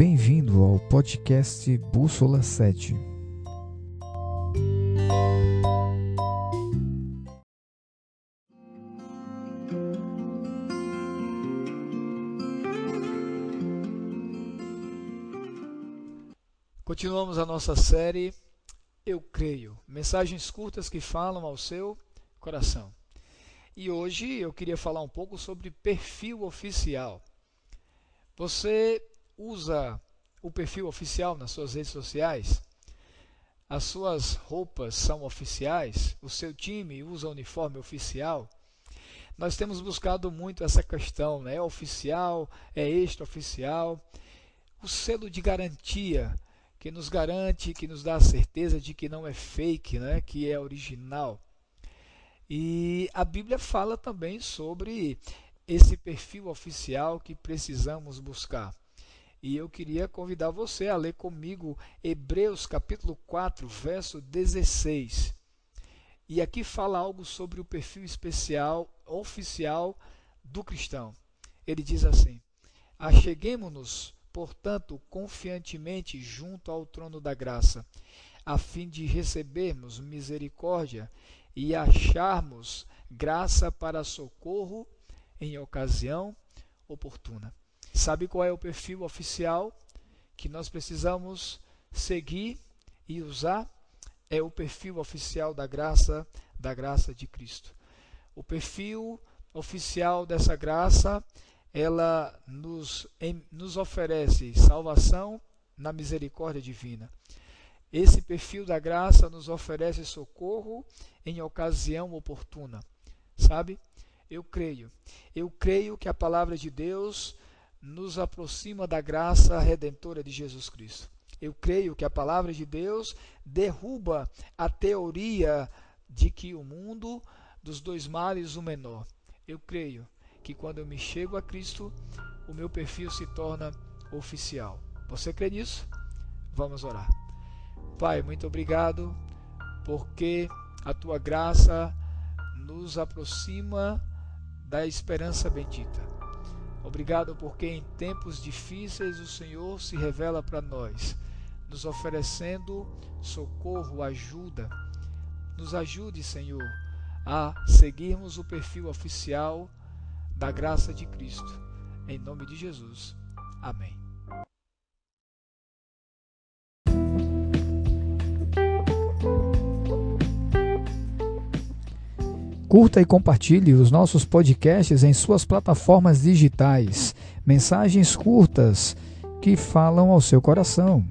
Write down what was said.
Bem-vindo ao podcast Bússola 7. Continuamos a nossa série Eu Creio, mensagens curtas que falam ao seu coração. E hoje eu queria falar um pouco sobre perfil oficial. Você usa o perfil oficial nas suas redes sociais? As suas roupas são oficiais? O seu time usa uniforme oficial? Nós temos buscado muito essa questão, né? É oficial, é extraoficial. O selo de garantia que nos garante, que nos dá a certeza de que não é fake, né? que é original. E a Bíblia fala também sobre esse perfil oficial que precisamos buscar. E eu queria convidar você a ler comigo Hebreus capítulo 4, verso 16. E aqui fala algo sobre o perfil especial, oficial do cristão. Ele diz assim: Acheguemos-nos, portanto, confiantemente junto ao trono da graça, a fim de recebermos misericórdia e acharmos graça para socorro em ocasião oportuna. Sabe qual é o perfil oficial que nós precisamos seguir e usar? É o perfil oficial da graça, da graça de Cristo. O perfil oficial dessa graça, ela nos, em, nos oferece salvação na misericórdia divina. Esse perfil da graça nos oferece socorro em ocasião oportuna. Sabe? Eu creio. Eu creio que a palavra de Deus nos aproxima da graça redentora de Jesus Cristo. Eu creio que a palavra de Deus derruba a teoria de que o mundo dos dois males o menor. Eu creio que quando eu me chego a Cristo, o meu perfil se torna oficial. Você crê nisso? Vamos orar. Pai, muito obrigado porque a tua graça nos aproxima da esperança bendita. Obrigado porque em tempos difíceis o Senhor se revela para nós, nos oferecendo socorro, ajuda. Nos ajude, Senhor, a seguirmos o perfil oficial da graça de Cristo. Em nome de Jesus. Amém. Curta e compartilhe os nossos podcasts em suas plataformas digitais. Mensagens curtas que falam ao seu coração.